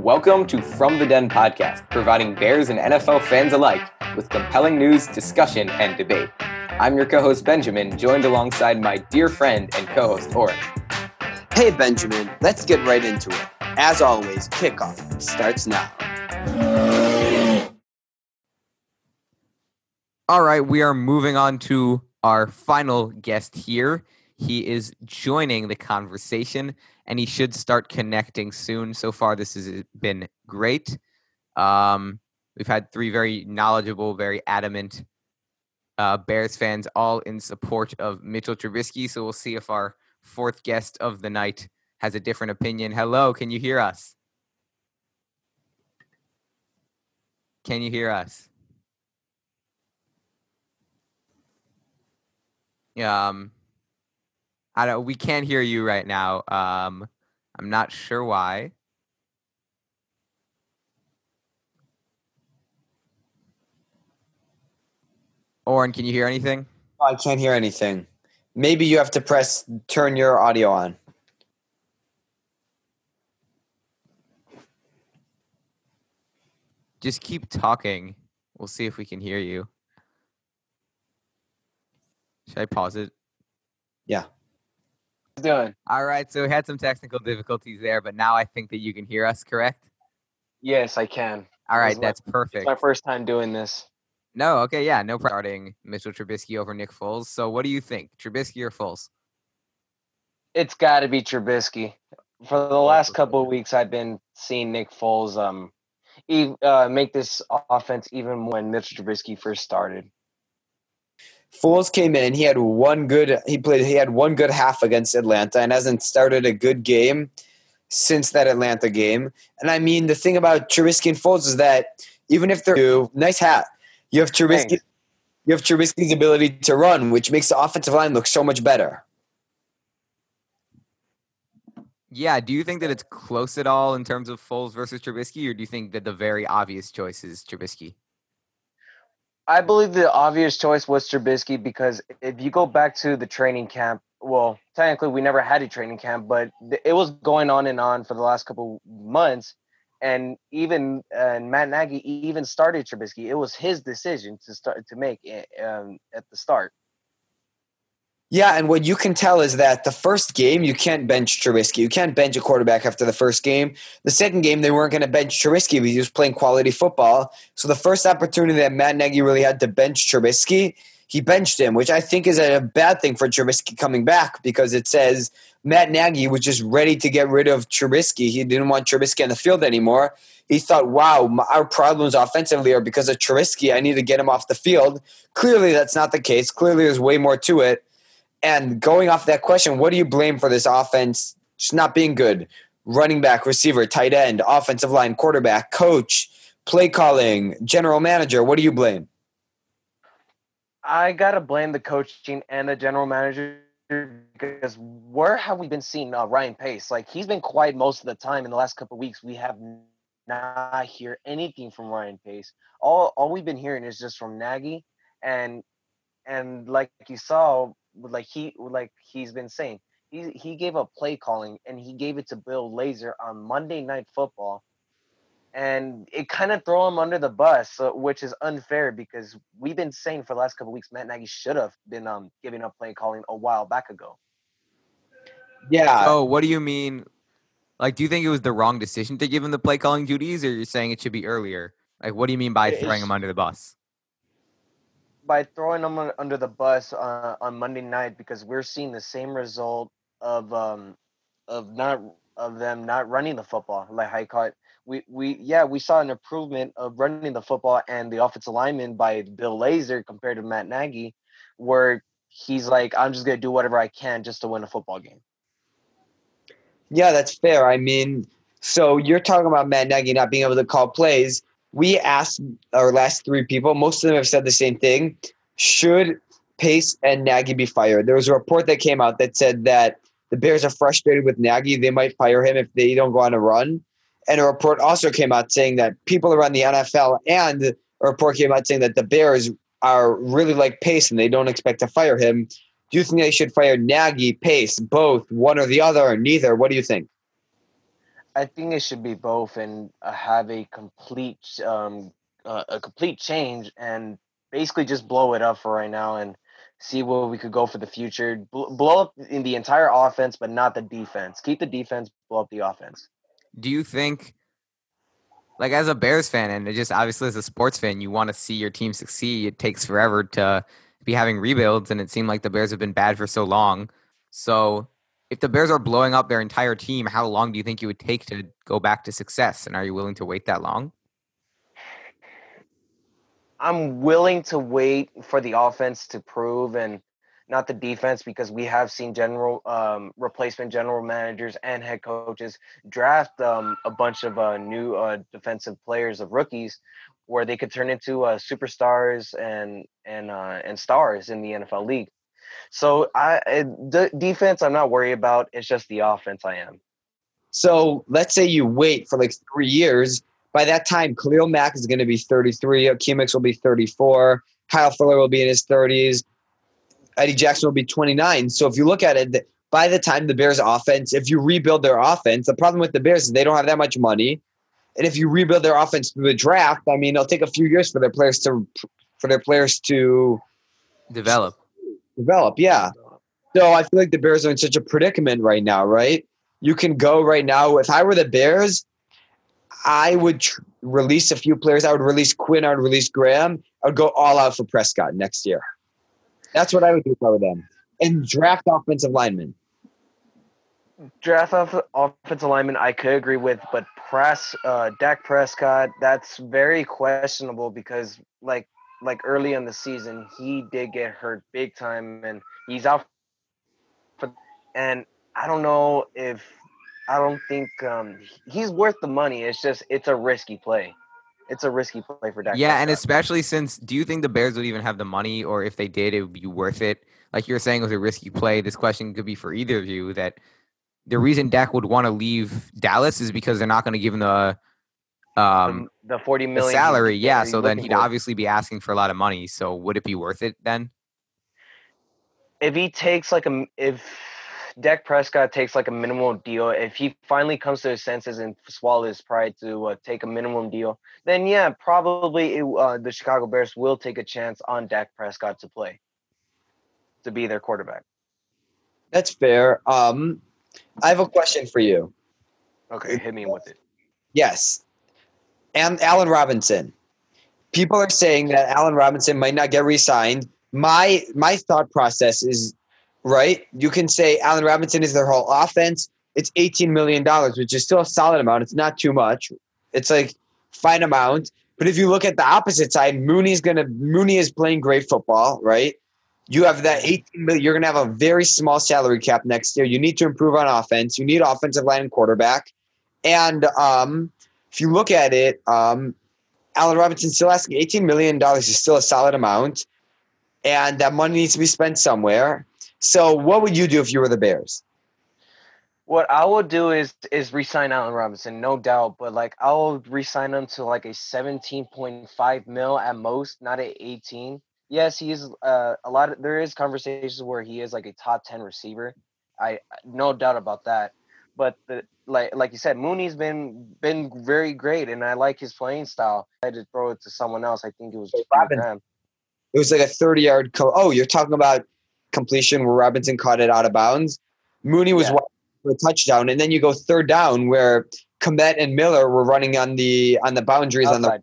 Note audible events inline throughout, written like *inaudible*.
Welcome to From the Den podcast, providing Bears and NFL fans alike with compelling news, discussion, and debate. I'm your co host, Benjamin, joined alongside my dear friend and co host, Oren. Hey, Benjamin, let's get right into it. As always, kickoff starts now. All right, we are moving on to our final guest here. He is joining the conversation and he should start connecting soon. So far, this has been great. Um, we've had three very knowledgeable, very adamant uh, Bears fans all in support of Mitchell Trubisky. So we'll see if our fourth guest of the night has a different opinion. Hello, can you hear us? Can you hear us? Um, I don't. We can't hear you right now. Um, I'm not sure why. Oren, can you hear anything? I can't hear anything. Maybe you have to press turn your audio on. Just keep talking. We'll see if we can hear you. Should I pause it? Yeah. Doing? All right. So we had some technical difficulties there, but now I think that you can hear us, correct? Yes, I can. All right. This is my- That's perfect. My first time doing this. No, okay, yeah, no problem. Starting Mitchell Trubisky over Nick Foles. So what do you think, Trubisky or Foles? It's got to be Trubisky. For the last couple of weeks, I've been seeing Nick Foles um, uh, make this offense even when Mitchell Trubisky first started. Foles came in. He had one good. He played. He had one good half against Atlanta, and hasn't started a good game since that Atlanta game. And I mean, the thing about Trubisky and Foles is that even if they're new, nice hat, you have Trubisky. Thanks. You have Trubisky's ability to run, which makes the offensive line look so much better. Yeah, do you think that it's close at all in terms of Foles versus Trubisky, or do you think that the very obvious choice is Trubisky? I believe the obvious choice was Trubisky because if you go back to the training camp, well, technically we never had a training camp, but it was going on and on for the last couple months. And even and Matt Nagy even started Trubisky. It was his decision to start to make it, um, at the start. Yeah, and what you can tell is that the first game you can't bench Trubisky. You can't bench a quarterback after the first game. The second game they weren't going to bench Trubisky because he was playing quality football. So the first opportunity that Matt Nagy really had to bench Trubisky, he benched him, which I think is a bad thing for Trubisky coming back because it says Matt Nagy was just ready to get rid of Trubisky. He didn't want Trubisky on the field anymore. He thought, "Wow, our problems offensively are because of Trubisky. I need to get him off the field." Clearly, that's not the case. Clearly, there's way more to it. And going off that question, what do you blame for this offense just not being good? Running back, receiver, tight end, offensive line, quarterback, coach, play calling, general manager. What do you blame? I gotta blame the coaching and the general manager because where have we been seeing uh, Ryan Pace? Like he's been quiet most of the time in the last couple weeks. We have not hear anything from Ryan Pace. All all we've been hearing is just from Nagy, and and like you saw, like he like he's been saying, he he gave up play calling and he gave it to Bill Lazor on Monday Night Football and it kind of throw him under the bus, so, which is unfair because we've been saying for the last couple weeks Matt Nagy should have been um giving up play calling a while back ago. Yeah. oh, what do you mean? Like, do you think it was the wrong decision to give him the play calling duties, or you're saying it should be earlier? Like, what do you mean by throwing him under the bus? By throwing them un- under the bus uh, on Monday night because we're seeing the same result of um of not of them not running the football like you. We we yeah we saw an improvement of running the football and the offensive lineman by Bill Lazor compared to Matt Nagy, where he's like I'm just gonna do whatever I can just to win a football game. Yeah, that's fair. I mean, so you're talking about Matt Nagy not being able to call plays. We asked our last three people, most of them have said the same thing. Should Pace and Nagy be fired? There was a report that came out that said that the Bears are frustrated with Nagy. They might fire him if they don't go on a run. And a report also came out saying that people around the NFL and a report came out saying that the Bears are really like Pace and they don't expect to fire him. Do you think they should fire Nagy, Pace, both, one or the other, or neither? What do you think? I think it should be both and uh, have a complete um uh, a complete change and basically just blow it up for right now and see where we could go for the future. Bl- blow up in the entire offense, but not the defense. Keep the defense, blow up the offense. Do you think, like as a Bears fan and just obviously as a sports fan, you want to see your team succeed? It takes forever to be having rebuilds, and it seemed like the Bears have been bad for so long. So, if the Bears are blowing up their entire team, how long do you think it would take to go back to success? And are you willing to wait that long? I'm willing to wait for the offense to prove and not the defense because we have seen general um, replacement general managers and head coaches draft um, a bunch of uh, new uh, defensive players of rookies where they could turn into uh, superstars and and uh, and stars in the NFL league. So I eh, the defense I'm not worried about. It's just the offense I am. So let's say you wait for like three years by that time, Khalil Mack is going to be 33. Akiem Hicks will be 34. Kyle Fuller will be in his 30s. Eddie Jackson will be 29. So if you look at it, by the time the Bears offense, if you rebuild their offense, the problem with the Bears is they don't have that much money. And if you rebuild their offense through the draft, I mean, it'll take a few years for their players to for their players to develop. Develop, yeah. So I feel like the Bears are in such a predicament right now, right? You can go right now. If I were the Bears, I would tr- release a few players. I would release Quinn. I would release Graham. I would go all out for Prescott next year. That's what I would do for them. And draft offensive linemen. Draft off offensive lineman, I could agree with, but press uh, Dak Prescott, that's very questionable because like like early in the season, he did get hurt big time, and he's out. For, and I don't know if I don't think um, he's worth the money. It's just it's a risky play. It's a risky play for Dak. Yeah, and especially since, do you think the Bears would even have the money, or if they did, it would be worth it? Like you're saying, it was a risky play. This question could be for either of you. That the reason Dak would want to leave Dallas is because they're not going to give him the um the forty million salary. Yeah, so then he'd for. obviously be asking for a lot of money. So would it be worth it then? If he takes like a if Dak Prescott takes like a minimal deal, if he finally comes to his senses and swallows his pride to uh, take a minimum deal, then yeah, probably it, uh, the Chicago Bears will take a chance on Dak Prescott to play, to be their quarterback. That's fair. Um, I have a question for you. Okay, hit me with it. Yes, and Allen Robinson. People are saying that Allen Robinson might not get re-signed. My my thought process is right? You can say Allen Robinson is their whole offense. It's $18 million, which is still a solid amount. It's not too much. It's like fine amount. But if you look at the opposite side, Mooney's gonna Mooney is playing great football, right? You have that 18 million, you're gonna have a very small salary cap next year. You need to improve on offense. You need offensive line and quarterback. And um, if you look at it, um, Allen Robinson still asking $18 million is still a solid amount. And that money needs to be spent somewhere. So, what would you do if you were the Bears? What I would do is is resign Allen Robinson, no doubt. But like I'll resign him to like a seventeen point five mil at most, not at eighteen. Yes, he is uh, a lot. Of, there is conversations where he is like a top ten receiver. I no doubt about that. But the like like you said, Mooney's been been very great, and I like his playing style. I just throw it to someone else. I think it was Robin. It was like a thirty yard. Co- oh, you're talking about completion where Robinson caught it out of bounds. Mooney was yeah. for a touchdown, and then you go third down where Kmet and Miller were running on the on the boundaries Outside. on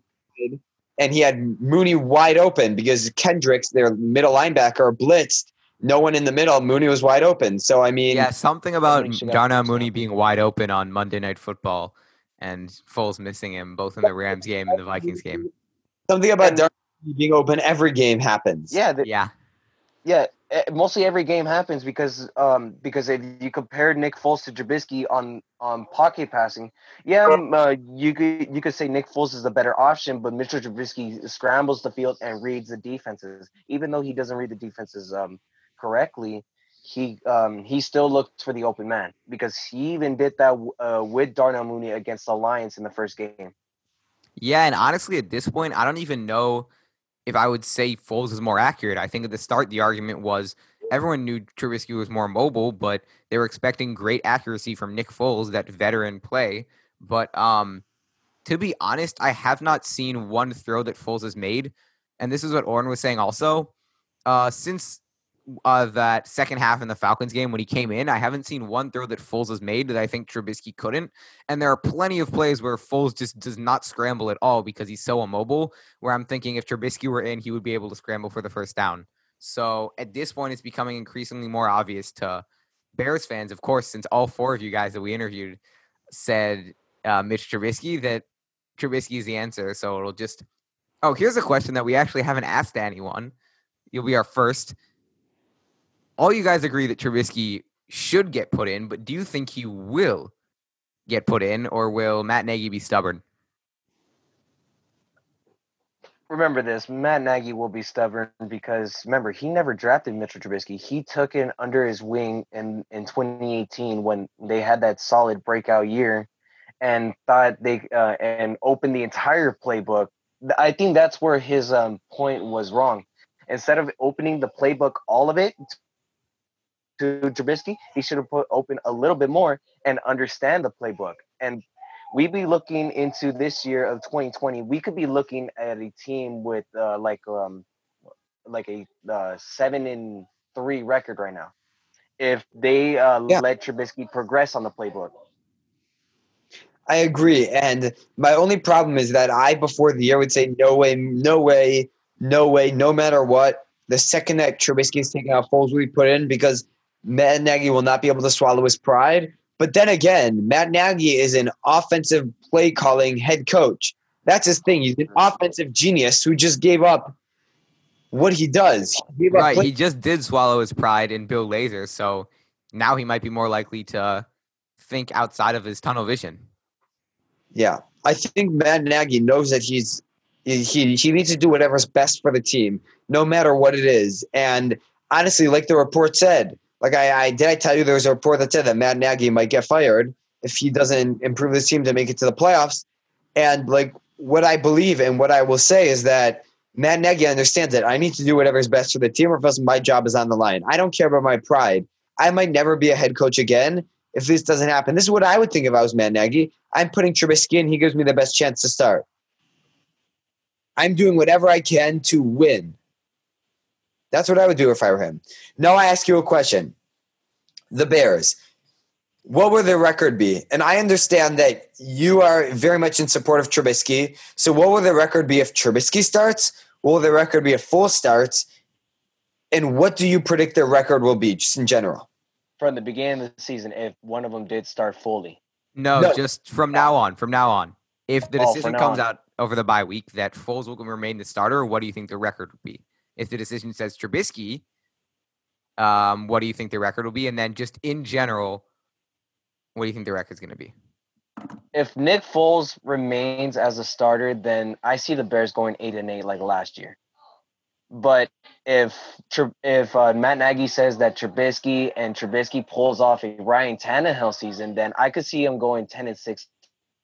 the and he had Mooney wide open because Kendricks, their middle linebacker, blitzed. No one in the middle. Mooney was wide open. So I mean, yeah, something about Darnell Mooney being wide open on Monday Night Football, and Foles missing him both in the Rams game and the Vikings game. Something about Darnell being open every game happens. Yeah, the, yeah, yeah mostly every game happens because um because if you compare Nick Foles to Trubisky on on pocket passing, yeah, um, uh, you could you could say Nick Foles is the better option, but Mitchell Trubisky scrambles the field and reads the defenses. Even though he doesn't read the defenses um correctly, he um he still looks for the open man because he even did that uh, with Darnell Mooney against the Lions in the first game. Yeah, and honestly, at this point, I don't even know if I would say Foles is more accurate. I think at the start the argument was everyone knew Trubisky was more mobile, but they were expecting great accuracy from Nick Foles, that veteran play. But um, to be honest, I have not seen one throw that Foles has made, and this is what Oren was saying also. Uh, since uh, that second half in the Falcons game when he came in, I haven't seen one throw that Foles has made that I think Trubisky couldn't. And there are plenty of plays where Foles just does not scramble at all because he's so immobile. Where I'm thinking if Trubisky were in, he would be able to scramble for the first down. So at this point, it's becoming increasingly more obvious to Bears fans, of course, since all four of you guys that we interviewed said uh, Mitch Trubisky, that Trubisky is the answer. So it'll just. Oh, here's a question that we actually haven't asked anyone. You'll be our first. All you guys agree that Trubisky should get put in, but do you think he will get put in, or will Matt Nagy be stubborn? remember this Matt Nagy will be stubborn because remember he never drafted Mitchell Trubisky. He took it under his wing in in 2018 when they had that solid breakout year, and thought they uh, and opened the entire playbook. I think that's where his um, point was wrong. Instead of opening the playbook, all of it to Trubisky, he should have put open a little bit more and understand the playbook. And we'd be looking into this year of 2020 we could be looking at a team with uh, like um like a uh, seven and three record right now if they uh, yeah. let Trubisky progress on the playbook. I agree, and my only problem is that I before the year would say no way, no way, no way, no matter what. The second that Trubisky is taken out, Foles will be put in because Matt Nagy will not be able to swallow his pride. But then again, Matt Nagy is an offensive play calling head coach. That's his thing. He's an offensive genius who just gave up what he does. He right. Play- he just did swallow his pride in Bill Lazor. So now he might be more likely to think outside of his tunnel vision. Yeah. I think Matt Nagy knows that he's he, he needs to do whatever's best for the team, no matter what it is. And honestly, like the report said, like I, I did I tell you there was a report that said that Matt Nagy might get fired if he doesn't improve his team to make it to the playoffs. And like what I believe and what I will say is that Matt Nagy understands that I need to do whatever is best for the team, or else my job is on the line. I don't care about my pride. I might never be a head coach again if this doesn't happen. This is what I would think if I was Matt Nagy. I'm putting Trubisky in. He gives me the best chance to start. I'm doing whatever I can to win. That's what I would do if I were him. Now I ask you a question. The Bears, what would their record be? And I understand that you are very much in support of Trubisky. So what will the record be if Trubisky starts? What will the record be if Foles starts? And what do you predict their record will be just in general? From the beginning of the season, if one of them did start fully. No, no. just from now on. From now on. If the oh, decision oh, comes on. out over the bye week that Foles will remain the starter, what do you think the record would be? If the decision says Trubisky, um, what do you think the record will be? And then just in general, what do you think the record is going to be? If Nick Foles remains as a starter, then I see the Bears going eight and eight like last year. But if if uh, Matt Nagy says that Trubisky and Trubisky pulls off a Ryan Tannehill season, then I could see him going ten and six,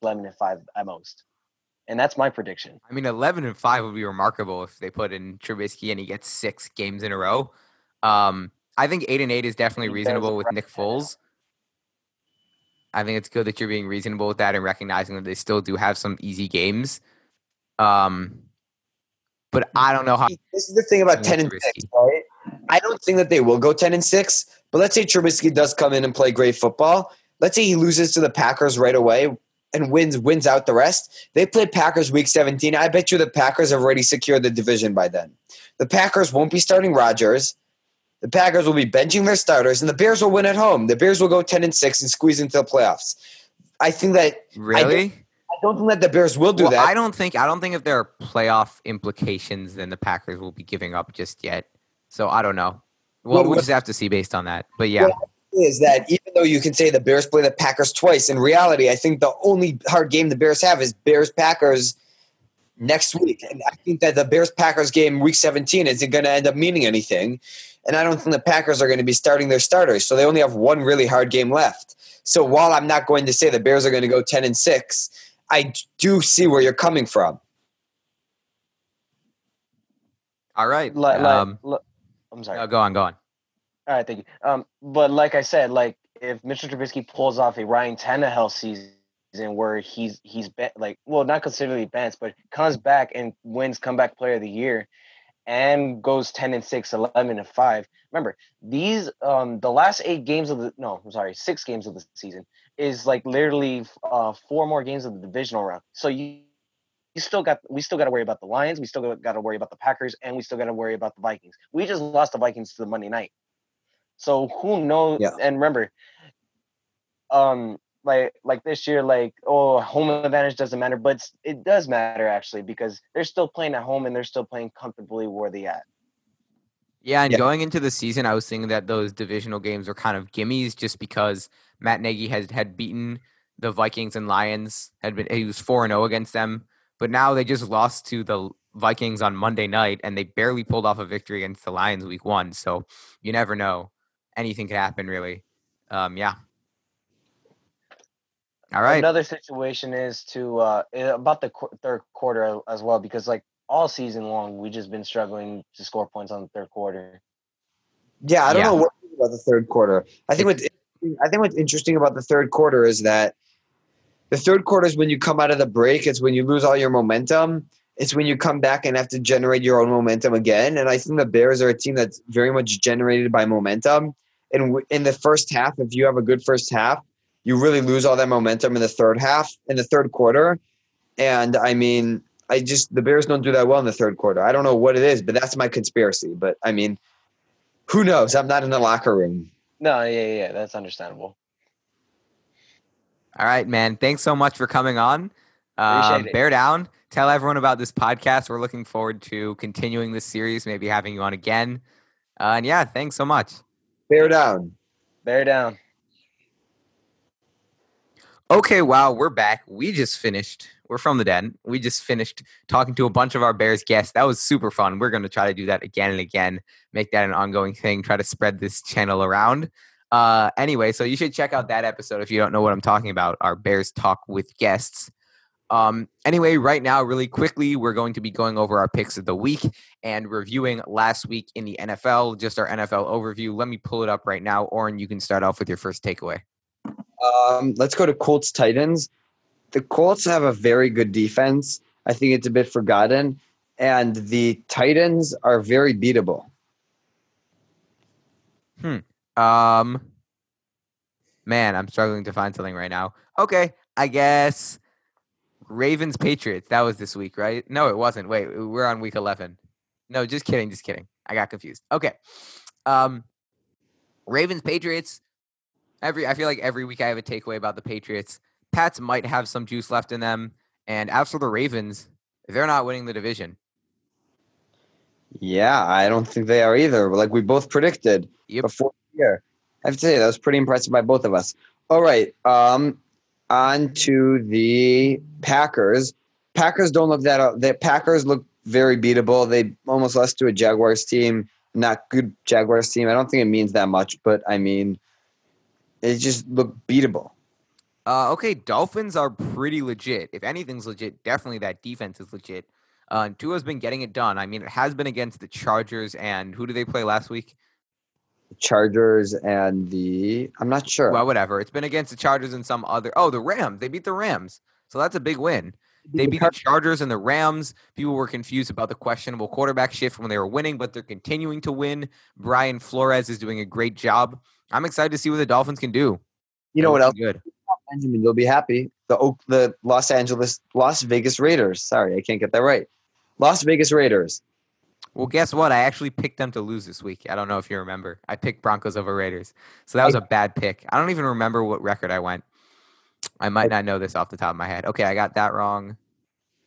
11 and five at most and that's my prediction. I mean, eleven and five would be remarkable if they put in Trubisky and he gets six games in a row. Um, I think eight and eight is definitely reasonable with Nick Foles. I think it's good that you're being reasonable with that and recognizing that they still do have some easy games. Um, but I don't know how. This is the thing about ten and six, right? I don't think that they will go ten and six. But let's say Trubisky does come in and play great football. Let's say he loses to the Packers right away and wins wins out the rest. They play Packers week 17. I bet you the Packers have already secured the division by then. The Packers won't be starting Rodgers. The Packers will be benching their starters, and the Bears will win at home. The Bears will go 10 and 6 and squeeze into the playoffs. I think that Really? I don't, I don't think that the Bears will do well, that. I don't think I don't think if there are playoff implications, then the Packers will be giving up just yet. So I don't know. Well, well we'll just have to see based on that. But yeah. Well, is that even though you can say the Bears play the Packers twice, in reality, I think the only hard game the Bears have is Bears Packers next week. And I think that the Bears Packers game week 17 isn't going to end up meaning anything. And I don't think the Packers are going to be starting their starters. So they only have one really hard game left. So while I'm not going to say the Bears are going to go 10 and 6, I do see where you're coming from. All right. um, I'm sorry. go on, go on. All right, thank you. Um, but like I said, like if Mr. Trubisky pulls off a Ryan Tannehill season where he's he's be- like well not considerably bench, but comes back and wins comeback player of the year and goes 10 and 6 11 and 5 remember these um the last eight games of the no i'm sorry six games of the season is like literally uh four more games of the divisional round so you you still got we still got to worry about the lions we still got to worry about the packers and we still got to worry about the vikings we just lost the vikings to the monday night so who knows Yeah. and remember um like like this year like oh home advantage doesn't matter but it does matter actually because they're still playing at home and they're still playing comfortably where they at Yeah, and Yeah. going into the season, I was thinking that those divisional games were kind of gimmies just because Matt Nagy had had beaten the Vikings and Lions. Had been he was four and zero against them, but now they just lost to the Vikings on Monday night, and they barely pulled off a victory against the Lions week one. So you never know; anything could happen, really. Um, yeah. All right. Another situation is to uh eh, about the qu- third quarter as well because like all season long we just been struggling to score points on the third quarter. Yeah, I don't Yeah. know what about the third quarter. I think what's I think what's interesting about the third quarter is that the third quarter is when you come out of the break. It's when you lose all your momentum. It's when you come back and have to generate your own momentum again. And I think the Bears are a team that's very much generated by momentum. And w- in the first half, if you have a good first half, you really lose all that momentum in the third half, in the third quarter. And I mean, I just the Bears don't do that well in the third quarter. I don't know what it is, but that's my conspiracy. But I mean, who knows? I'm not in the locker room. No, yeah, yeah, yeah, that's understandable. All right, man. Thanks so much for coming on. Um, it. bear down. Tell everyone about this podcast. We're looking forward to continuing this series, maybe having you on again. Uh, and yeah, thanks so much. Bear down. Bear down. Okay, wow, we're back. We just finished. We're from the den. We just finished talking to a bunch of our Bears guests. That was super fun. We're going to try to do that again and again, make that an ongoing thing, try to spread this channel around. Uh, anyway, so you should check out that episode if you don't know what I'm talking about, our Bears Talk with guests. Um, anyway, right now, really quickly, we're going to be going over our picks of the week and reviewing last week in the NFL, just our NFL overview. Let me pull it up right now. Oren, you can start off with your first takeaway. Um, let's go to Colts Titans. The Colts have a very good defense. I think it's a bit forgotten, and the Titans are very beatable. Hmm. Um, man, I'm struggling to find something right now. Okay, I guess Ravens Patriots. That was this week, right? No, it wasn't. Wait, we're on week 11. No, just kidding, just kidding. I got confused. Okay. Um, Ravens Patriots. Every I feel like every week I have a takeaway about the Patriots. Pats might have some juice left in them, and as for the Ravens, they're not winning the division. Yeah, I don't think they are either. Like we both predicted Yep. before the year. I have to say that was pretty impressive by both of us. All right, um, on to the Packers. Packers don't look that. The Packers look very beatable. They almost lost to a Jaguars team, not good Jaguars team. I don't think it means that much, but I mean, it just looked beatable. Uh, okay, Dolphins are pretty legit. If anything's legit, definitely that defense is legit. Uh, Tua's been getting it done. I mean, it has been against the Chargers and who did they play last week? Chargers and the I'm not sure. Well, whatever. It's been against the Chargers and some other. Oh, the Rams. They beat the Rams, so that's a big win. They beat the Chargers and the Rams. People were confused about the questionable quarterback shift when they were winning, but they're continuing to win. Brian Flores is doing a great job. I'm excited to see what the Dolphins can do. you know what else, Good. Benjamin? You'll be happy. The Oak, the Los Angeles, Las Vegas Raiders. Sorry, I can't get that right. Las Vegas Raiders. Well, guess what? I actually picked them to lose this week. I don't know if you remember. I picked Broncos over Raiders. So that was a bad pick. I don't even remember what record I went. I might not know this off the top of my head. Okay, I got that wrong.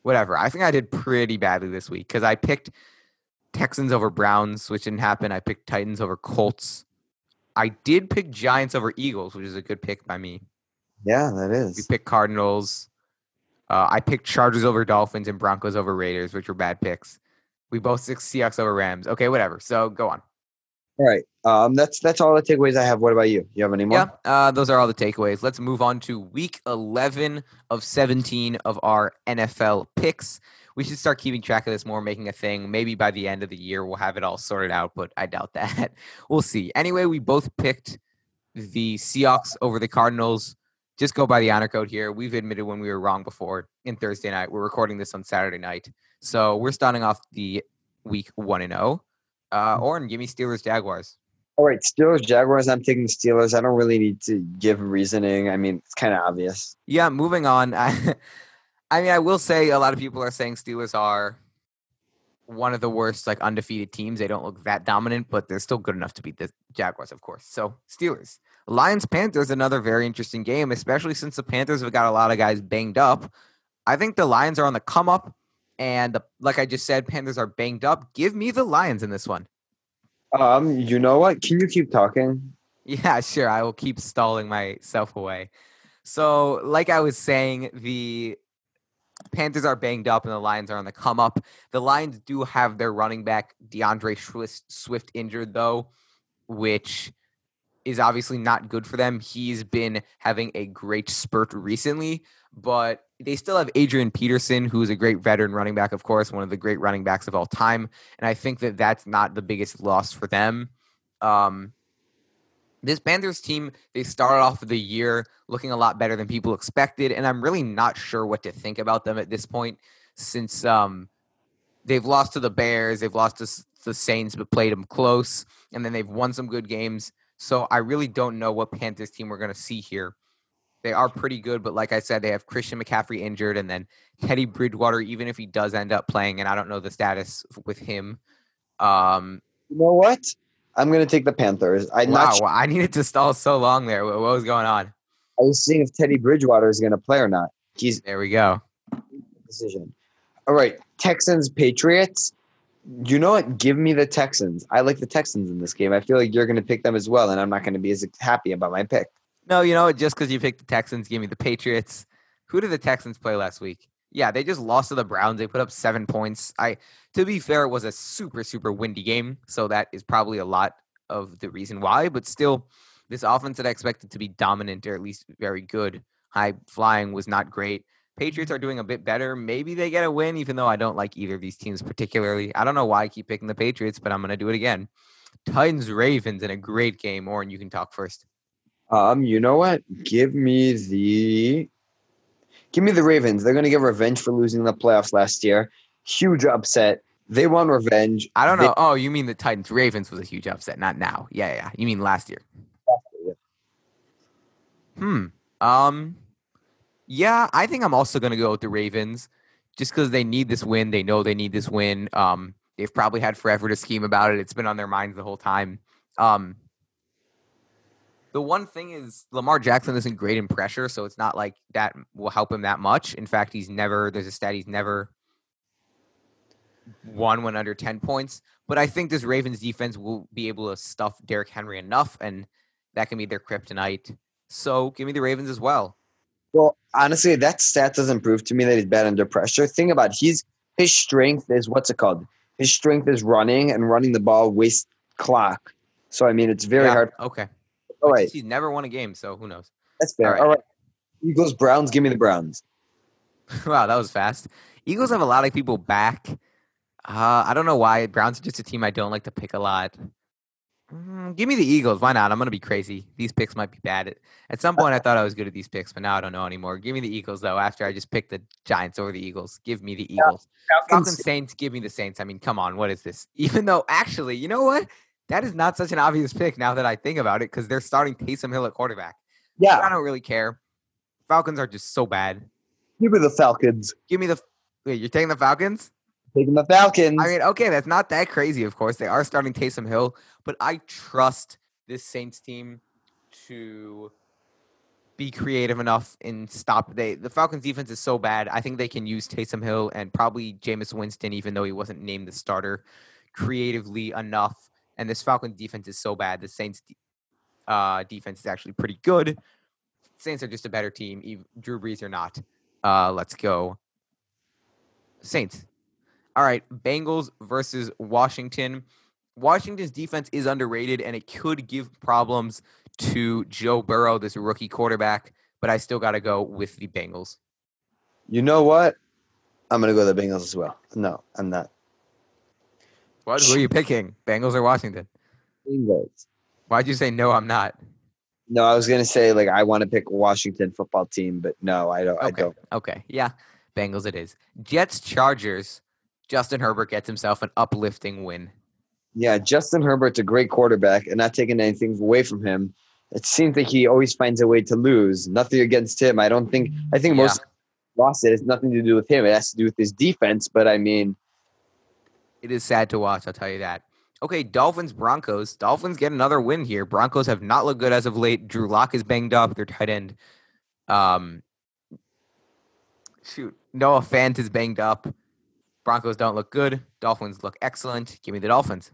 Whatever. I think I did pretty badly this week because I picked Texans over Browns, which didn't happen. I picked Titans over Colts. I did pick Giants over Eagles, which is a good pick by me. Yeah, that is. We is. picked Cardinals. Uh, I picked Chargers over Dolphins and Broncos over Raiders, which were bad picks. We both picked Seahawks over Rams. Okay, whatever. So go on. All right. Um, that's that's all the takeaways I have. What about you? You have any more? Yeah, uh, those are all the takeaways. Let's move on to week 11 of 17 of our NFL picks. We should start keeping track of this more, making a thing. Maybe by the end of the year, we'll have it all sorted out, but I doubt *laughs* that. we'll see. Anyway, we both picked the Seahawks over the Cardinals. Just go by the honor code here. We've admitted when we were wrong before in Thursday night. We're recording this on Saturday night. So we're starting off the week 1 and 0. Uh, Oren, give me Steelers Jaguars. All right, Steelers, Jaguars. I'm taking Steelers. I don't really need to give reasoning. I mean, it's kind of obvious. Yeah, moving on. I, *laughs* I mean, I will say a lot of people are saying Steelers are one of the worst like undefeated teams. They don't look that dominant, but they're still good enough to beat the Jaguars, of course. So Steelers, Lions, Panthers, another very interesting game, especially since the Panthers have got a lot of guys banged up. I think the Lions are on the come up, and the, like I just said, Panthers are banged up. Give me the Lions in this one. Um, you know what? Can you keep talking? *laughs* Yeah, sure. I will keep stalling myself away. So, like I was saying, the Panthers are banged up and the Lions are on the come up. The Lions do have their running back D'Andre Swift injured though, which is obviously not good for them. He's been having a great spurt recently, but they still have Adrian Peterson, who's a great veteran running back, of course, one of the great running backs of all time. And I think that that's not the biggest loss for them. Um, this Panthers team, they started off the year looking a lot better than people expected, and I'm really not sure what to think about them at this point since um, they've lost to the Bears, they've lost to the Saints, but played them close, and then they've won some good games. So I really don't know what Panthers team we're going to see here. They are pretty good, but like I said, they have Christian McCaffrey injured, and then Teddy Bridgewater, even if he does end up playing, and I don't know the status with him. Um, you know what? I'm going to take the Panthers. I wow, sure. I needed to stall so long there. What, was going on? I was seeing if Teddy Bridgewater is going to play or not. He's there. We go. Decision. All right, Texans Patriots. You know what? Give me the Texans. I like the Texans in this game. I feel like you're going to pick them as well, and I'm not going to be as happy about my pick. No, you know, just because you picked the Texans, give me the Patriots. Who did the Texans play last week? Yeah, they just lost to the Browns. They put up seven points. I, to be fair, it was a super super windy game, so that is probably a lot of the reason why. But still, this offense that I expected to be dominant or at least very good, high flying, was not great. Patriots are doing a bit better. Maybe they get a win, even though I don't like either of these teams particularly. I don't know why I keep picking the Patriots, but I'm going to do it again. Titans Ravens in a great game. Oren, you can talk first. Um, you know what? Give me the give me the Ravens. They're gonna get revenge for losing the playoffs last year. Huge upset. They want revenge. I don't know. They, oh, you mean the Titans Ravens was a huge upset, not now. Yeah, yeah. You mean last year. Hmm. Um yeah, I think I'm also gonna go with the Ravens just because they need this win. They know they need this win. Um, they've probably had forever to scheme about it. It's been on their minds the whole time. Um, the one thing is Lamar Jackson isn't great in pressure, so it's not like that will help him that much. In fact, he's never there's a stat he's never won when under 10 points. But I think this Ravens defense will be able to stuff Derrick Henry enough, and that can be their kryptonite. So give me the Ravens as well. Well, honestly, that stat doesn't prove to me that he's bad under pressure. Think about it. he's his strength is what's it called? His strength is running and running the ball waste clock. So I mean, it's very yeah, hard. Okay. All right. He's never won a game, so who knows? That's fair. All right. All right. Eagles, Browns. Give me the Browns. *laughs* wow, that was fast. Eagles have a lot of people back. Uh, I don't know why. Browns are just a team I don't like to pick a lot. Mm, give me the Eagles. Why not? I'm going to be crazy. These picks might be bad. At, at some point, I thought I was good at these picks, but now I don't know anymore. Give me the Eagles, though, after I just picked the Giants over the Eagles. Give me the Eagles. Yeah, Falcons, Saints, give me the Saints. I mean, come on. What is this? *laughs* Even though, actually, you know what? that is not such an obvious pick now that I think about it because they're starting Taysom Hill at quarterback. Yeah. I don't really care. Falcons are just so bad. Give me the Falcons. Give me the. Wait, you're taking the Falcons? Taking the Falcons. I mean, okay, that's not that crazy, of course. They are starting Taysom Hill, but I trust this Saints team to be creative enough and stop. They the Falcons defense is so bad. I think they can use Taysom Hill and probably Jameis Winston, even though he wasn't named the starter, creatively enough and this Falcons defense is so bad. The Saints uh, defense is actually pretty good. Saints are just a better team, Drew Brees or not. Uh, let's go. Saints. All right, Bengals versus Washington. Washington's defense is underrated and it could give problems to Joe Burrow, this rookie quarterback, but I still got to go with the Bengals. You know what? I'm gonna go the Bengals as well. No, I'm not. What? Who are you picking? Bengals or Washington? Bengals. Why'd you say no? I'm not. No, I was gonna say like I want to pick Washington football team, but no, I don't. I Okay. don't. Okay. Yeah. Bengals it is. Jets Chargers. Justin Herbert gets himself an uplifting win. Yeah, Justin Herbert's a great quarterback, and not taking anything away from him. It seems like he always finds a way to lose. Nothing against him. I don't think. I think Yeah. most lost it has nothing to do with him. It has to do with his defense. But I mean, It is sad to watch, I'll tell you that. Okay, Dolphins Broncos. Dolphins get another win here. Broncos have not looked good as of late. Drew Lock is banged up. Their tight end. Um shoot. Noah Fant is banged up. Broncos don't look good. Dolphins look excellent. Give me the Dolphins.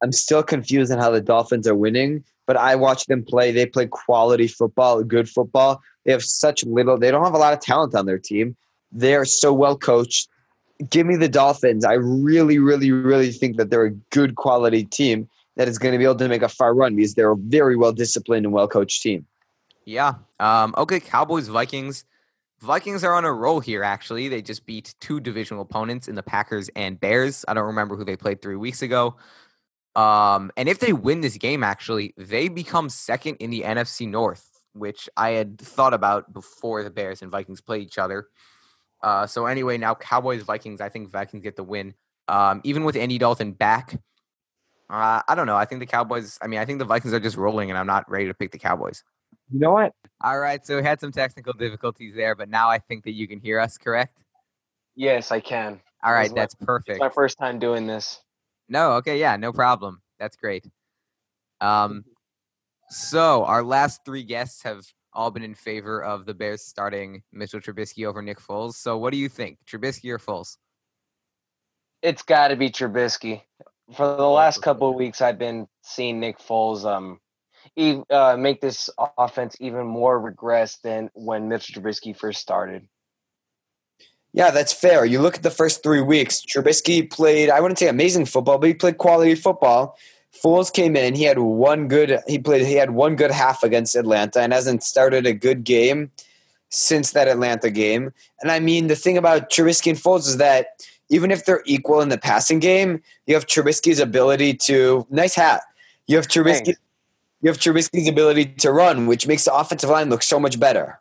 I'm still confused on how the Dolphins are winning. But I watch them play. They play quality football, good football. They have such little. They don't have a lot of talent on their team. They are so well coached. Give me the Dolphins. I really, really, really think that they're a good quality team that is going to be able to make a far run because they're a very well disciplined and well coached team. Yeah. Um, okay, Cowboys, Vikings. Vikings are on a roll here, actually. They just beat two divisional opponents in the Packers and Bears. I don't remember who they played three weeks ago. Um, and if they win this game, actually, they become second in the NFC North, which I had thought about before the Bears and Vikings play each other. Uh, so anyway, now Cowboys, Vikings, I think Vikings get the win. Um, even with Andy Dalton back, uh, I don't know. I think the Cowboys, I mean, I think the Vikings are just rolling, and I'm not ready to pick the Cowboys. You know what? All right, so we had some technical difficulties there, but now I think that you can hear us, correct? Yes, I can. All right, This is my- that's perfect. It's my first time doing this. No, okay, yeah, no problem. That's great. Um, so our last three guests have all been in favor of the Bears starting Mitchell Trubisky over Nick Foles. So what do you think, Trubisky or Foles? It's got to be Trubisky. For the last couple of weeks, I've been seeing Nick Foles um, ev- uh, make this offense even more regress than when Mitchell Trubisky first started. Yeah, that's fair. You look at the first three weeks. Trubisky played, I wouldn't say amazing football, but he played quality football. Foles came in. He had one good. He played. He had one good half against Atlanta, and hasn't started a good game since that Atlanta game. And I mean, the thing about Trubisky and Foles is that even if they're equal in the passing game, you have Trubisky's ability to nice hat. You have Trubisky. Thanks. You have Trubisky's ability to run, which makes the offensive line look so much better.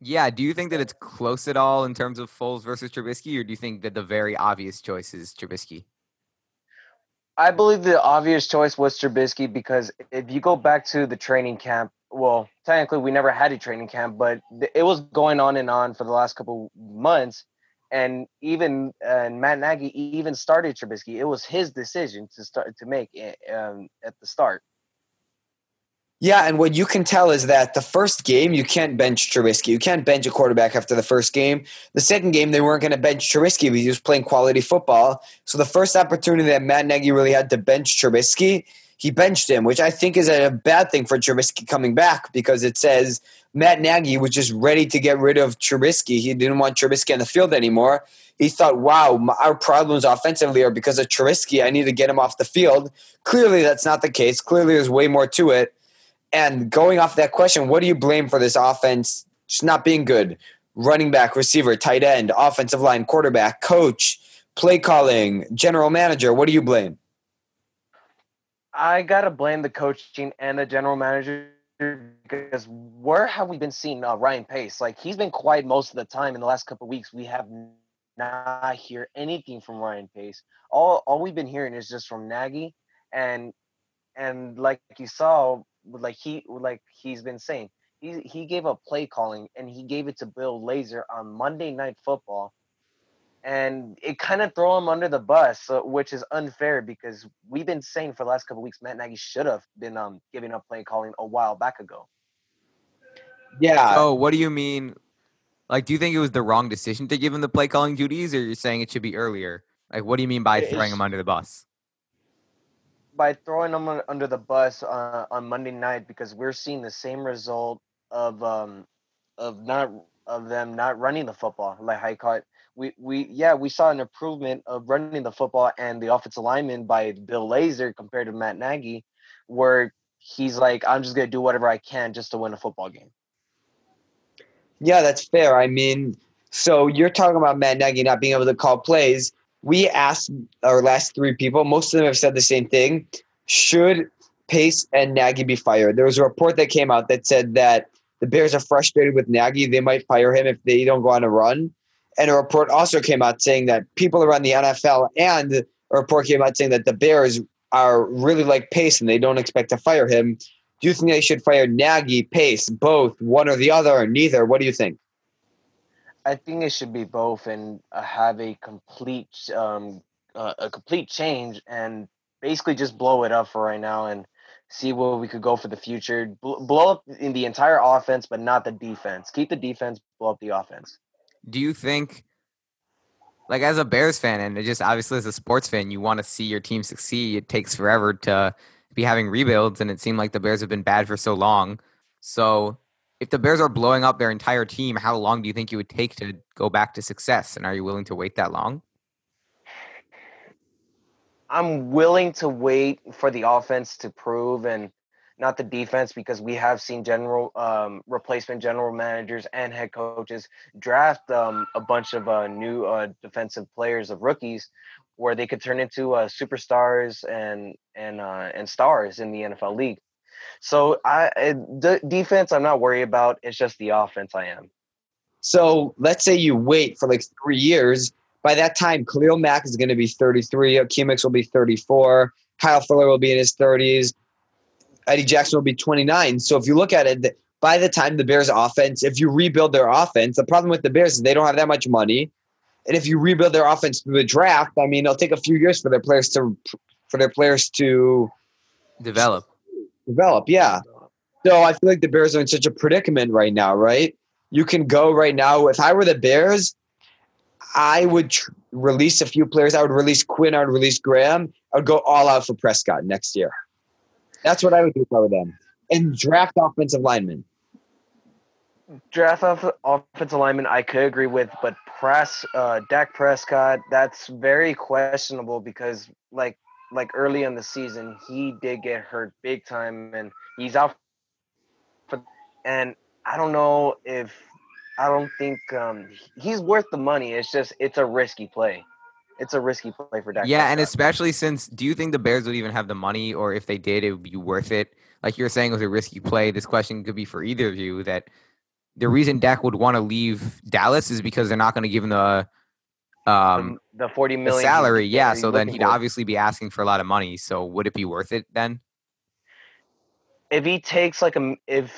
Yeah, do you think that it's close at all in terms of Foles versus Trubisky, or do you think that the very obvious choice is Trubisky? I believe the obvious choice was Trubisky because if you go back to the training camp, well, technically we never had a training camp, but it was going on and on for the last couple months. And even and Matt Nagy even started Trubisky. It was his decision to start to make it, um, at the start. Yeah, and what you can tell is that the first game you can't bench Trubisky. You can't bench a quarterback after the first game. The second game they weren't going to bench Trubisky because he was playing quality football. So the first opportunity that Matt Nagy really had to bench Trubisky, he benched him, which I think is a bad thing for Trubisky coming back because it says Matt Nagy was just ready to get rid of Trubisky. He didn't want Trubisky on the field anymore. He thought, "Wow, my, our problems offensively are because of Trubisky. I need to get him off the field." Clearly, that's not the case. Clearly, there's way more to it. And going off that question, what do you blame for this offense just not being good? Running back, receiver, tight end, offensive line, quarterback, coach, play calling, general manager. What do you blame? I gotta blame the coaching and the general manager because where have we been seeing uh, Ryan Pace? Like he's been quiet most of the time in the last couple weeks. We have not hear anything from Ryan Pace. All all we've been hearing is just from Nagy and and like you saw, like he like he's been saying, he he gave up play calling and he gave it to Bill Lazor on Monday Night Football and it kind of throw him under the bus, so, which is unfair because we've been saying for the last couple weeks Matt Nagy should have been um giving up play calling a while back ago. Yeah, Oh, what do you mean? Like, do you think it was the wrong decision to give him the play calling duties, or you're saying it should be earlier? Like, what do you mean by throwing him under the bus? By throwing him under the bus uh, on Monday night because we're seeing the same result of um of not of them not running the football. Like I caught we we yeah we saw an improvement of running the football and the offensive lineman by Bill Lazor compared to Matt Nagy, where he's like I'm just gonna do whatever I can just to win a football game. Yeah, that's fair. I mean, so you're talking about Matt Nagy not being able to call plays. We asked our last three people. Most of them have said the same thing. Should Pace and Nagy be fired? There was a report that came out that said that the Bears are frustrated with Nagy. They might fire him if they don't go on a run. And a report also came out saying that people around the NFL and a report came out saying that the Bears are really like Pace and they don't expect to fire him. Do you think they should fire Nagy, Pace, both, one or the other, or neither? What do you think? I think it should be both and uh, have a complete um, uh, a complete change and basically just blow it up for right now and see where we could go for the future. blow up in the entire offense, but not the defense. Keep the defense, blow up the offense. Do you think, like as a Bears fan and just obviously as a sports fan, you want to see your team succeed? It takes forever to be having rebuilds, and it seemed like the Bears have been bad for so long. So, if the Bears are blowing up their entire team, how long do you think it would take to go back to success? And are you willing to wait that long? I'm willing to wait for the offense to prove and not the defense because we have seen general um, replacement general managers and head coaches draft um, a bunch of uh, new uh, defensive players of rookies where they could turn into uh, superstars and and uh, and stars in the NFL league. So I the defense I'm not worried about. It's just the offense I am. So let's say you wait for like three years by that time, Khalil Mack is going to be 33. Akiem Hicks will be 34. Kyle Fuller will be in his 30s. Eddie Jackson will be 29. So if you look at it, by the time the Bears offense, if you rebuild their offense, the problem with the Bears is they don't have that much money. And if you rebuild their offense through the draft, I mean, it'll take a few years for their players to for their players to develop. Develop, yeah. So I feel like the Bears are in such a predicament right now, right? You can go right now. If I were the Bears, I would tr- release a few players. I would release Quinn. I would release Graham. I would go all out for Prescott next year. That's what I would do if I were them. And draft offensive linemen. Draft off offensive lineman, I could agree with, but press uh, Dak Prescott, that's very questionable because like like early in the season, he did get hurt big time, and he's out. For, and I don't know if I don't think um, he's worth the money. It's just it's a risky play. It's a risky play for Dak. Yeah, Prescott. and especially since, do you think the Bears would even have the money, or if they did, it would be worth it? Like you're saying, it was a risky play. This question could be for either of you. That the reason Dak would want to leave Dallas is because they're not going to give him the um the, the 40 million salary. Yeah, so then he'd for. obviously be asking for a lot of money. So would it be worth it then? If he takes like a if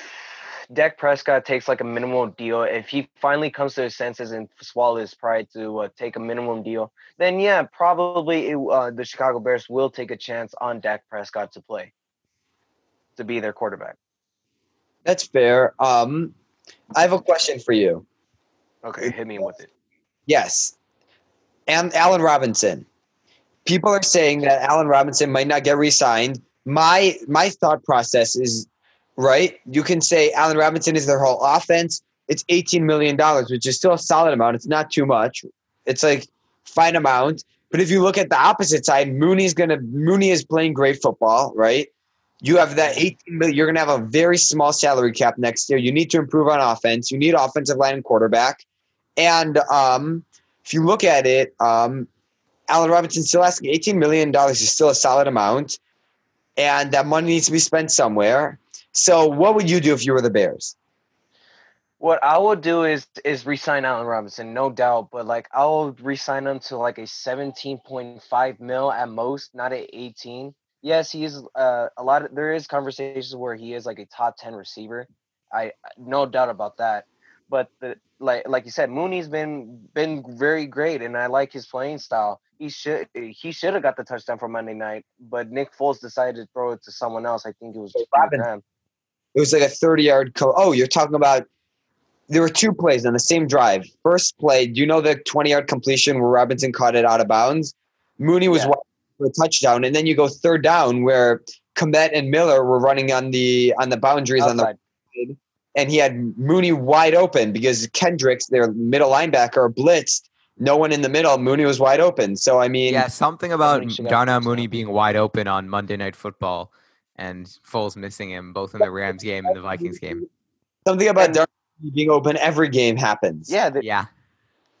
Dak Prescott takes like a minimum deal, if he finally comes to his senses and swallows his pride to uh, take a minimum deal, then yeah, probably it, uh, the Chicago Bears will take a chance on Dak Prescott to play, to be their quarterback. That's fair. Um, I have a question for you. Okay, hit me with it. Yes, and Allen Robinson. People are saying that Allen Robinson might not get re-signed. My my thought process is right? You can say Allen Robinson is their whole offense. It's $18 million, which is still a solid amount. It's not too much. It's like fine amount. But if you look at the opposite side, Mooney's gonna Mooney is playing great football, right? You have that 18 million, you're gonna have a very small salary cap next year. You need to improve on offense. You need offensive line and quarterback. And um, if you look at it, um, Allen Robinson still asking $18 million is still a solid amount. And that money needs to be spent somewhere. So, what would you do if you were the Bears? What I would do is is resign Allen Robinson, no doubt. But like I'll resign him to like a seventeen point five mil at most, not at eighteen. Yes, he is uh, a lot. Of, there is conversations where he is like a top ten receiver. I no doubt about that. But the like like you said, Mooney's been been very great, and I like his playing style. He should he should have got the touchdown for Monday night, but Nick Foles decided to throw it to someone else. I think it was Robin, it was like a 30 yard. Co- oh, you're talking about. There were two plays on the same drive. First play, do you know the 20 yard completion where Robinson caught it out of bounds? Mooney was yeah. For a touchdown, and then you go third down where Kmet and Miller were running on the on the boundaries Outside. on the and he had Mooney wide open because Kendricks, their middle linebacker, blitzed. No one in the middle. Mooney was wide open. So I mean, Yeah, something about Mooney Darnell Mooney being wide open on Monday Night Football and Foles missing him both in the Rams game and the Vikings game. something about Darnell being open every game happens. Yeah, the, Yeah.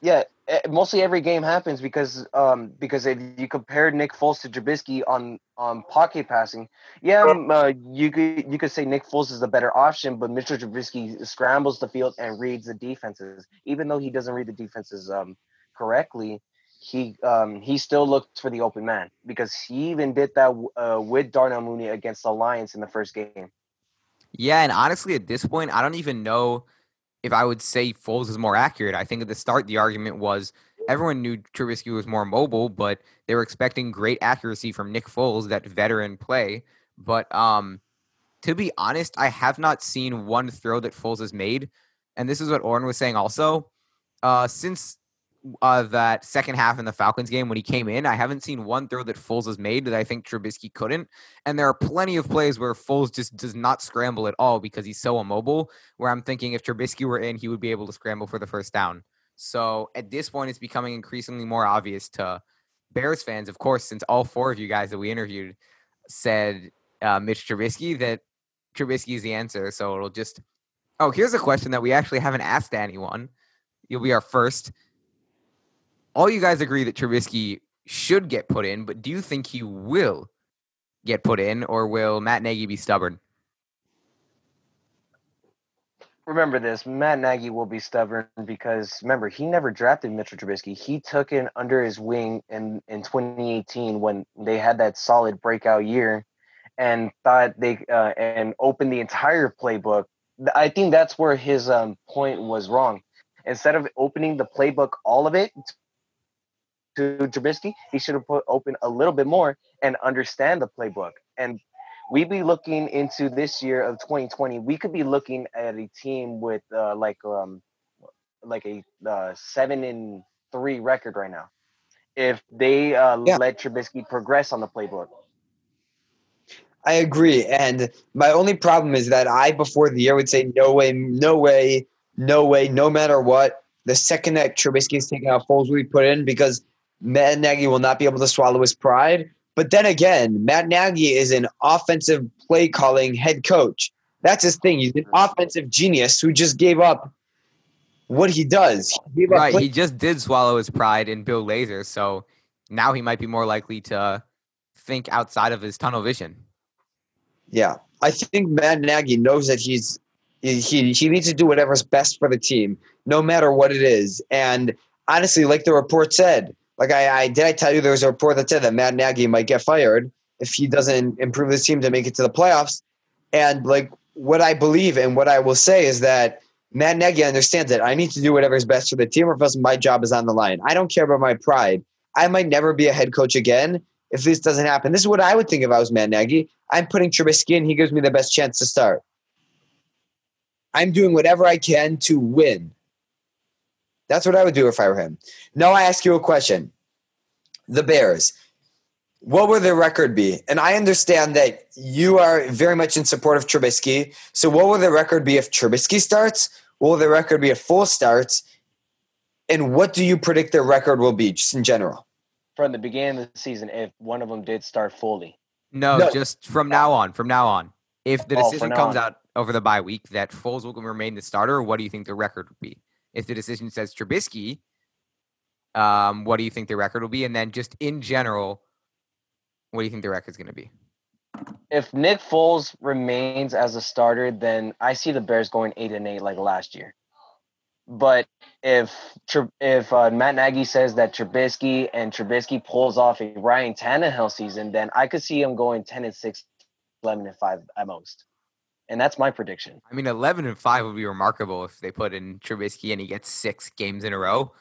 yeah. Eh, Mostly every game happens because um because if you compare Nick Foles to Trubisky on on pocket passing, yeah, um, uh, you could you could say Nick Foles is the better option, but Mitchell Trubisky scrambles the field and reads the defenses. Even though he doesn't read the defenses um correctly, he um he still looks for the open man because he even did that uh, with Darnell Mooney against the Lions in the first game. Yeah, and honestly, at this point, I don't even know if I would say Foles is more accurate. I think at the start, the argument was everyone knew Trubisky was more mobile, but they were expecting great accuracy from Nick Foles, that veteran play. But um, to be honest, I have not seen one throw that Foles has made, and this is what Oren was saying also. Uh, since that second half in the Falcons game when he came in, I haven't seen one throw that Foles has made that I think Trubisky couldn't. And there are plenty of plays where Foles just does not scramble at all because he's so immobile. Where I'm thinking if Trubisky were in, he would be able to scramble for the first down. So at this point, it's becoming increasingly more obvious to Bears fans, of course, since all four of you guys that we interviewed said uh, Mitch Trubisky, that Trubisky is the answer. So it'll just. Oh, here's a question that we actually haven't asked anyone. You'll be our first. All you guys agree that Trubisky should get put in, but do you think he will get put in, or will Matt Nagy be stubborn? remember this matt nagy will be stubborn because remember he never drafted mitchell trubisky. He took it under his wing in in 2018 when they had that solid breakout year and thought they uh, and opened the entire playbook. I think that's where his um, point was wrong. Instead of opening the playbook all of it to Trubisky, he should have put open a little bit more and understand the playbook. And we be looking into this year of 2020. We could be looking at a team with uh, like um like a uh, seven and three record right now. If they uh, Yeah. let Trubisky progress on the playbook, I agree. And my only problem is that I, before the year, would say, no way, no way, no way, no matter what. The second that Trubisky is taken out, Foles will be put in because Matt Nagy will not be able to swallow his pride. But then again, Matt Nagy is an offensive play calling head coach. That's his thing. He's an offensive genius who just gave up what he does. He Right. play- He just did swallow his pride in Bill Lazor, so now he might be more likely to think outside of his tunnel vision. Yeah, I think Matt Nagy knows that he's he he he needs to do whatever's best for the team, no matter what it is. And honestly, like the report said, like I, I did, I tell you there was a report that said that Matt Nagy might get fired if he doesn't improve his team to make it to the playoffs. And like what I believe and what I will say is that Matt Nagy understands that I need to do whatever is best for the team, or else my job is on the line. I don't care about my pride. I might never be a head coach again if this doesn't happen. This is what I would think if I was Matt Nagy. I'm putting Trubisky in. He gives me the best chance to start. I'm doing whatever I can to win. That's what I would do if I were him. Now I ask you a question. The Bears, what would their record be? And I understand that you are very much in support of Trubisky. So what will their record be if Trubisky starts? What will their record be if Foles starts? And what do you predict their record will be, just in general? from the beginning of the season, if one of them did start fully, No, No. just from now on. From now on, if the Oh, decision now comes on. out over the bye week that Foles will remain the starter, what do you think the record would be? If the decision says Trubisky, um, what do you think the record will be? And then just in general, what do you think the record's going to be? if Nick Foles remains as a starter, then I see the Bears going eight and eight like last year. But if if uh, Matt Nagy says that Trubisky and Trubisky pulls off a Ryan Tannehill season, then I could see him going ten and six, 11 and five at most, and that's my prediction. I mean, eleven and five would be remarkable if they put in Trubisky and he gets six games in a row.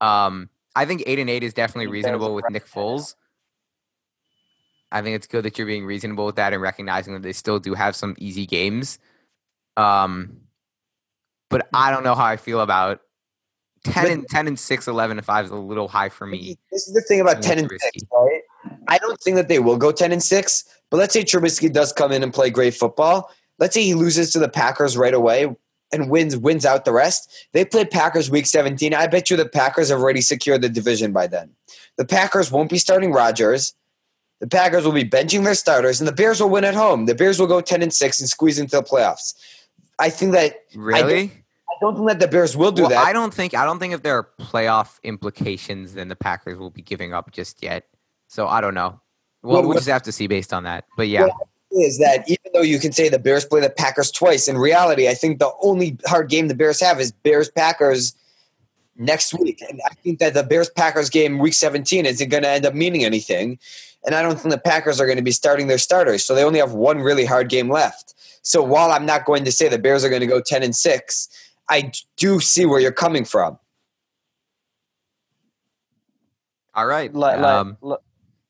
Um, I think eight and eight is definitely reasonable with Nick. Foles. I think it's good that you're being reasonable with that and recognizing that they still do have some easy games. Um, but I don't know how I feel about 10 and 10 and 6, 11 and 5 is a little high for me. This is the thing about ten and Trubisky. six, right? I don't think that they will go ten and six. But let's say Trubisky does come in and play great football. Let's say he loses to the Packers right away, and wins wins out the rest. They play Packers week 17. I bet you the Packers have already secured the division by then. The Packers won't be starting Rodgers. The Packers will be benching their starters, and the Bears will win at home. The Bears will go 10 and 6 and squeeze into the playoffs. I think that really. I don't, think that the Bears will do well, that. I don't think I don't think if there are playoff implications, then the Packers will be giving up just yet. So I don't know. Well, Well, we'll just have to see based on that. But yeah, Well, is that even though you can say the Bears play the Packers twice, in reality, I think the only hard game the Bears have is Bears Packers next week. And I think that the Bears Packers game week 17 isn't going to end up meaning anything. And I don't think the Packers are going to be starting their starters. So they only have one really hard game left. So while I'm not going to say the Bears are going to go 10 and 6, I do see where you're coming from. all right. Like, um, like,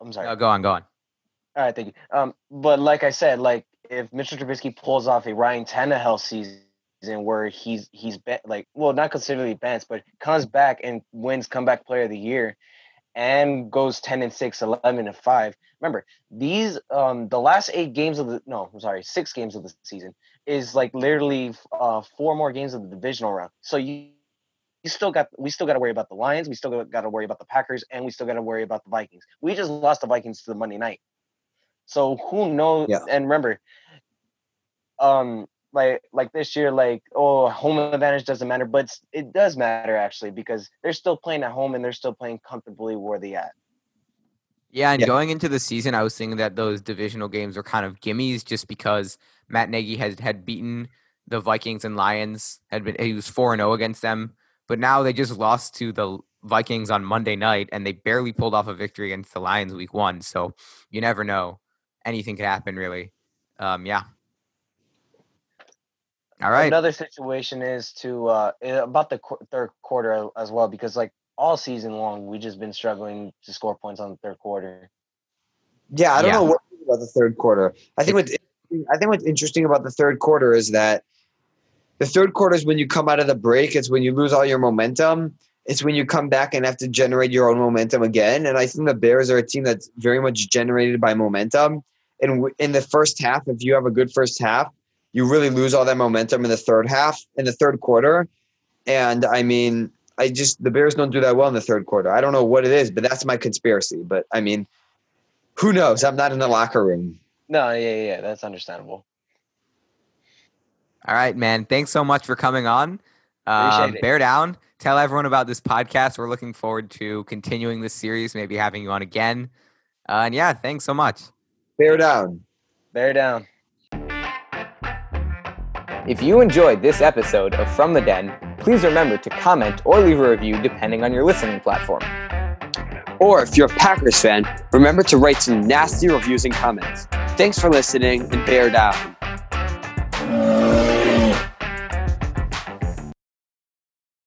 I'm sorry. no, go on, go on. All right, thank you. Um, but like I said, like if Mr. Trubisky pulls off a Ryan Tannehill season where he's he's like well not considerably bent, but comes back and wins comeback player of the year and goes 10 and 6, 11 and 5. Remember, these um the last 8 games of the no, I'm sorry, 6 games of the season is like literally uh four more games of the divisional round. So you you still got we still got to worry about the Lions, we still got to worry about the Packers and we still got to worry about the Vikings. We just lost the Vikings to the Monday night. So who knows? Yeah. And remember, um, like like this year, like oh, home advantage doesn't matter, but it does matter actually because they're still playing at home and they're still playing comfortably where they at. Yeah, and Yeah. going into the season, I was thinking that those divisional games were kind of gimmies just because Matt Nagy had had beaten the Vikings and Lions. Had been he was four and zero against them, but now they just lost to the Vikings on Monday night, and they barely pulled off a victory against the Lions week one. So you never know; anything could happen, really. Um, yeah. All right. Another situation is to uh eh, about the qu- third quarter as well because like all season long we just been struggling to score points on the third quarter. Yeah, I don't Yeah. know what about the third quarter. I think what's I think what's interesting about the third quarter is that the third quarter is when you come out of the break. It's when you lose all your momentum. It's when you come back and have to generate your own momentum again. And I think the Bears are a team that's very much generated by momentum. And w- in the first half, if you have a good first half, you really lose all that momentum in the third half, in the third quarter. And I mean, I just the Bears don't do that well in the third quarter. I don't know what it is, but that's my conspiracy. But I mean, who knows? I'm not in the locker room. No, yeah, yeah, yeah, that's understandable. All right, man. Thanks so much for coming on. Um, it. bear down. Tell everyone about this podcast. We're looking forward to continuing this series, maybe having you on again. Uh, and yeah, thanks so much. Bear down. Bear down. If you enjoyed this episode of From the Den, please remember to comment or leave a review depending on your listening platform. Or if you're a Packers fan, remember to write some nasty reviews and comments. Thanks for listening and bear down.